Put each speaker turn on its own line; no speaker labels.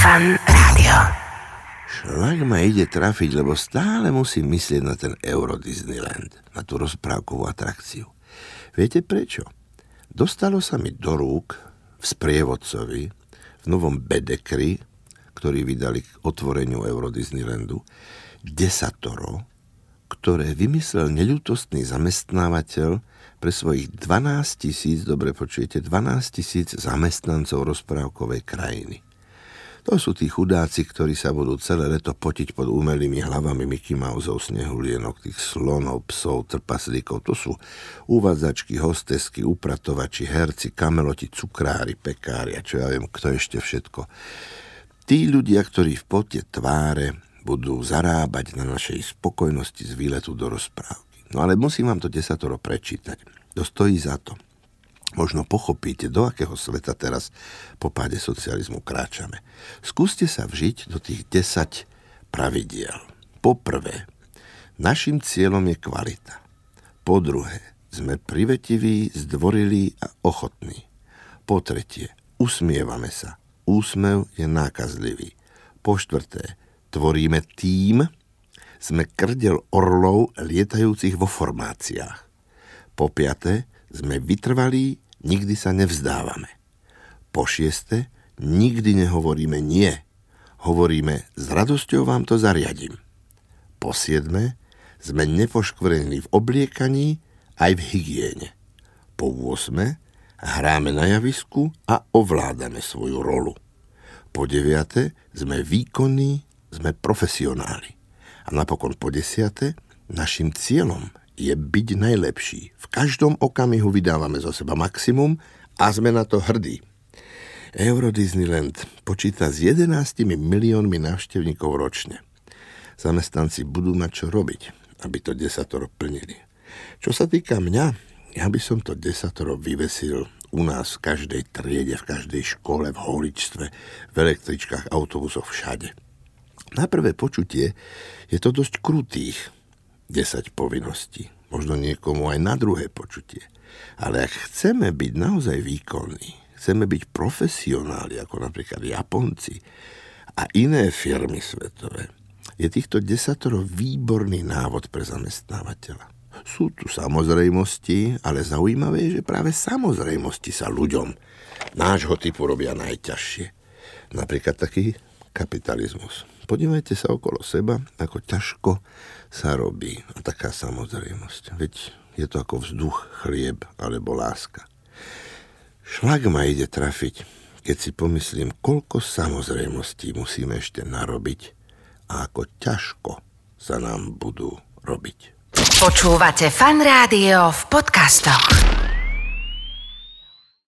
Fan Rádio.
Šlak ma ide trafiť, lebo stále musím myslieť na ten Euro Disneyland, na tú rozprávkovú atrakciu. Viete prečo? Dostalo sa mi do rúk v sprievodcovi, v novom Bedekri, ktorý vydali k otvoreniu Euro Disneylandu, desatoro, ktoré vymyslel neľutostný zamestnávateľ pre svojich 12 tisíc, dobre počujete, 12 tisíc zamestnancov rozprávkovej krajiny. To sú tí chudáci, ktorí sa budú celé leto potiť pod umelými hlavami Mickey Mouseov, snehulienok, tých slonov, psov, trpaslíkov. To sú uvádzačky, hostesky, upratovači, herci, kameloti, cukrári, pekári a čo ja viem, kto ešte všetko. Tí ľudia, ktorí v pote tváre budú zarábať na našej spokojnosti z výletu do rozprávky. No ale musím vám to desatoro prečítať. To stojí za to možno pochopíte, do akého sveta teraz po páde socializmu kráčame. Skúste sa vžiť do tých 10 pravidiel. Poprvé, našim cieľom je kvalita. Po druhé, sme privetiví, zdvorilí a ochotní. Po tretie, usmievame sa. Úsmev je nákazlivý. Po štvrté, tvoríme tým, sme krdel orlov lietajúcich vo formáciách. Po piaté, sme vytrvalí, nikdy sa nevzdávame. Po šieste, nikdy nehovoríme nie. Hovoríme, s radosťou vám to zariadím. Po siedme, sme nepoškvrení v obliekaní aj v hygiene. Po 8. hráme na javisku a ovládame svoju rolu. Po 9. sme výkonní, sme profesionáli. A napokon po 10. našim cieľom je byť najlepší. V každom okamihu vydávame zo seba maximum a sme na to hrdí. Euro Disneyland počíta s 11 miliónmi návštevníkov ročne. Zamestnanci budú mať čo robiť, aby to desatoro plnili. Čo sa týka mňa, ja by som to desatoro vyvesil u nás v každej triede, v každej škole, v holičstve, v električkách, autobusoch, všade. Na prvé počutie je to dosť krutých, 10 povinností. Možno niekomu aj na druhé počutie. Ale ak chceme byť naozaj výkonní, chceme byť profesionáli, ako napríklad Japonci a iné firmy svetové, je týchto desatoro výborný návod pre zamestnávateľa. Sú tu samozrejmosti, ale zaujímavé je, že práve samozrejmosti sa ľuďom nášho typu robia najťažšie. Napríklad taký kapitalizmus. Podívajte sa okolo seba, ako ťažko sa robí. A taká samozrejmosť. Veď je to ako vzduch, chlieb alebo láska. Šlak ma ide trafiť, keď si pomyslím, koľko samozrejmostí musíme ešte narobiť a ako ťažko sa nám budú robiť.
Počúvate fan rádio v podcastoch.